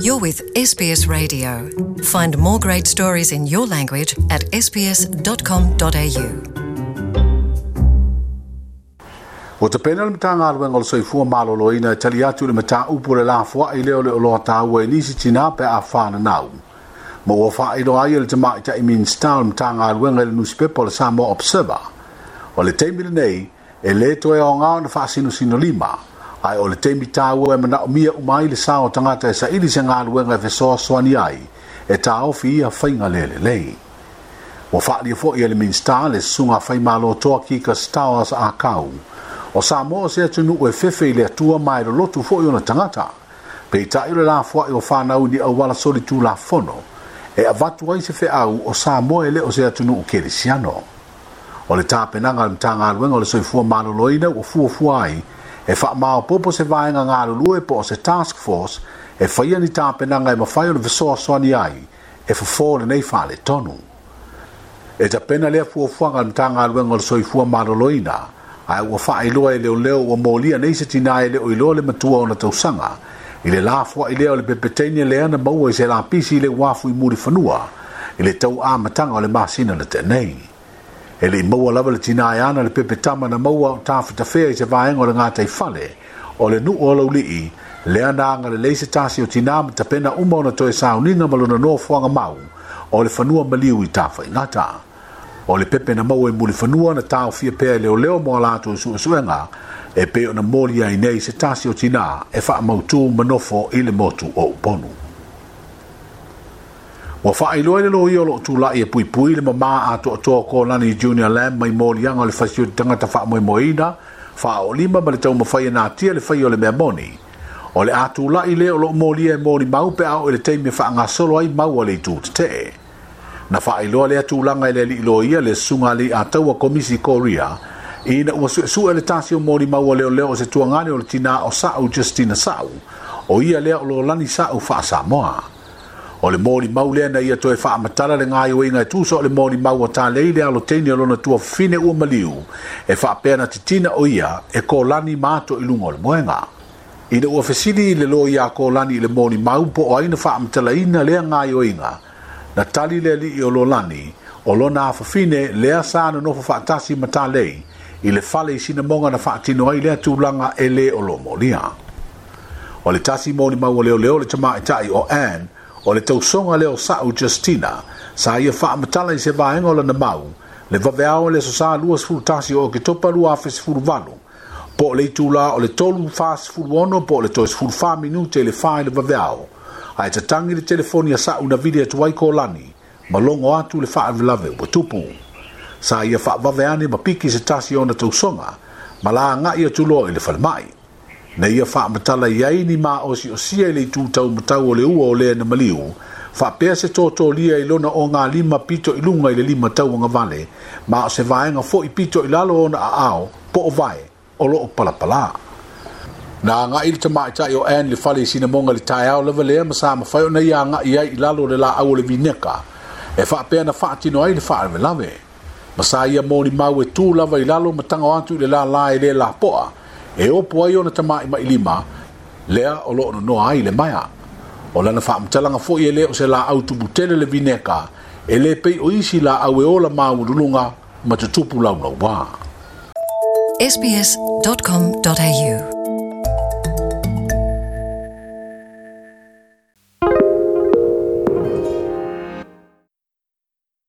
You're with SBS Radio. Find more great stories in your language at sbs.com.au. O te pena le matanga arwenga o soifua maloloina e tali atu le mata upu le lafua i leo le oloa tāua e nisi tina pe a whāna nau. mō ua wha i loa i le tamai ta i min stal matanga arwenga le newspaper le Samoa Observer. O le teimile nei, e le toe o ngā na wha sino sino lima. ai o le temi tāua e mana umia umai le sāo tangata e saili se ngā luenga e fesoa soani ai e tā ofi ia whainga le le lei. Wa whaali e fōi e le minstā le sunga whai mālo toa ki ka stāwas a kau. O sā mōa se atunu e fefe i le atua mai lo lotu fōi ona tangata. Pei tā ilo la fōa e o whānau ni awala soli tū la fono. E avatu ai se fe au o sā mōa e le o se atunu u kere siano. O le tāpenanga le mtanga aluenga o le soifua mālo loina o fua fua ai. e wha mao popo se nga lu e po se task force e ia ni nga e mawhai o le so ni ai e le nei le tonu. E ta pena nga lu ni so i luenga ma soifua loina a fa i lo e leo leo ua mōlia nei se tina e leo lo le matua ona na sanga i le lāfua i le o le ni le ana u e se lāpisi i le wafu i muri whanua i le tau ta nga le māsina na tenei. e le maua lava le tina ai ana le pepe tama na maua o tafetafea i se vaega o le gatai fale o le nuu o lauli'i lea na aga lelei se tasi o tinā ma tapena uma ona toe sauniga ma lona noafoaga mau o le fanua maliu i tafaigata o le pepe na maua i mulifanua na taofia pea e leoleo mo a latou suʻesuʻega e pei ona moliai nei se tasi o tinā e faamautū ma nofo i le motu o uponu Wa faa ilo ele lo iyo lo tu lai e pui pui le mama a to to ko lani junior lamb mai mo li anga le fasio di tangata faa mo imo ina faa o lima ma le tau ma faya na tia le faya le mea moni. O le atu lai le o lo mo li e mo li mau pe au ele te me faa nga solo ai mau ale tu te Na faa ilo ele atu langa ele li ilo iya le sunga li a tau a komisi korea ina ua suesu ele tasio mo li mau ale o leo se tuangane o le tina o sa'u justina sa'u o ia lea o lo lani sa'u faa samoa. moa o le moli mau lea na ia toe faamatala le gaioeiga e tuso o le moli mau o talei le aloteini o lona tuafine ua maliu e faapea na titina o ia e kolani mato i luga o le moega ina ua fesili le lo ia kolani i le moli mau po o aina faamatalaina lea gaioeiga na tali le alii o lo lani o lona afafine lea sa nonofo faatasi ma talei i le fale i sinamoga na faatino ai lea tulaga e lē o lo molia o le tasi moli mau o leoleo le tamaʻitaʻi o ann o le tausoga lea o saʻu justina sa ia faamatala i se vaega o lana mau le vaveao le sosā tasi o oketopa luafesefuluvalu po o le itulā o le tolu fasefuluono po o le toesefulufā minute i le fā i le vaveao ae tatagi le telefoni a saʻu na vili atu ai kolani ma logo atu le faalavelave ua tupu sa ia faavaveane ma piki se tasi ona tausoga ma la agaʻi atuloa i le falemaʻi na ia fa matala ia ni ma o si o si ai le tu tau matau o le ua o le na maliu fa pe se to lia i lona o nga lima pito i lunga i le lima tau nga vale ma o se vaenga fo i pito i lalo ona a ao po o vai, o lo o pala pala na nga il tama ta yo an le fali sina monga le tai au le lea ma sa ma fai o na ia nga ia i lalo le la au le vineka e fa pe na fa tino ai le fa lave ma sa mo ni mawe tu lava i lalo ma tanga o antu le la la i le la poa e o po ai ona tamaʻi ma ilima lea o loo nonoa ai le maya o lana faamatalaga foʻi e lē o se laau tumutele le vineka e lē pei o isi laau e ola maualuluga ma tutupu laulauā sbs.com.au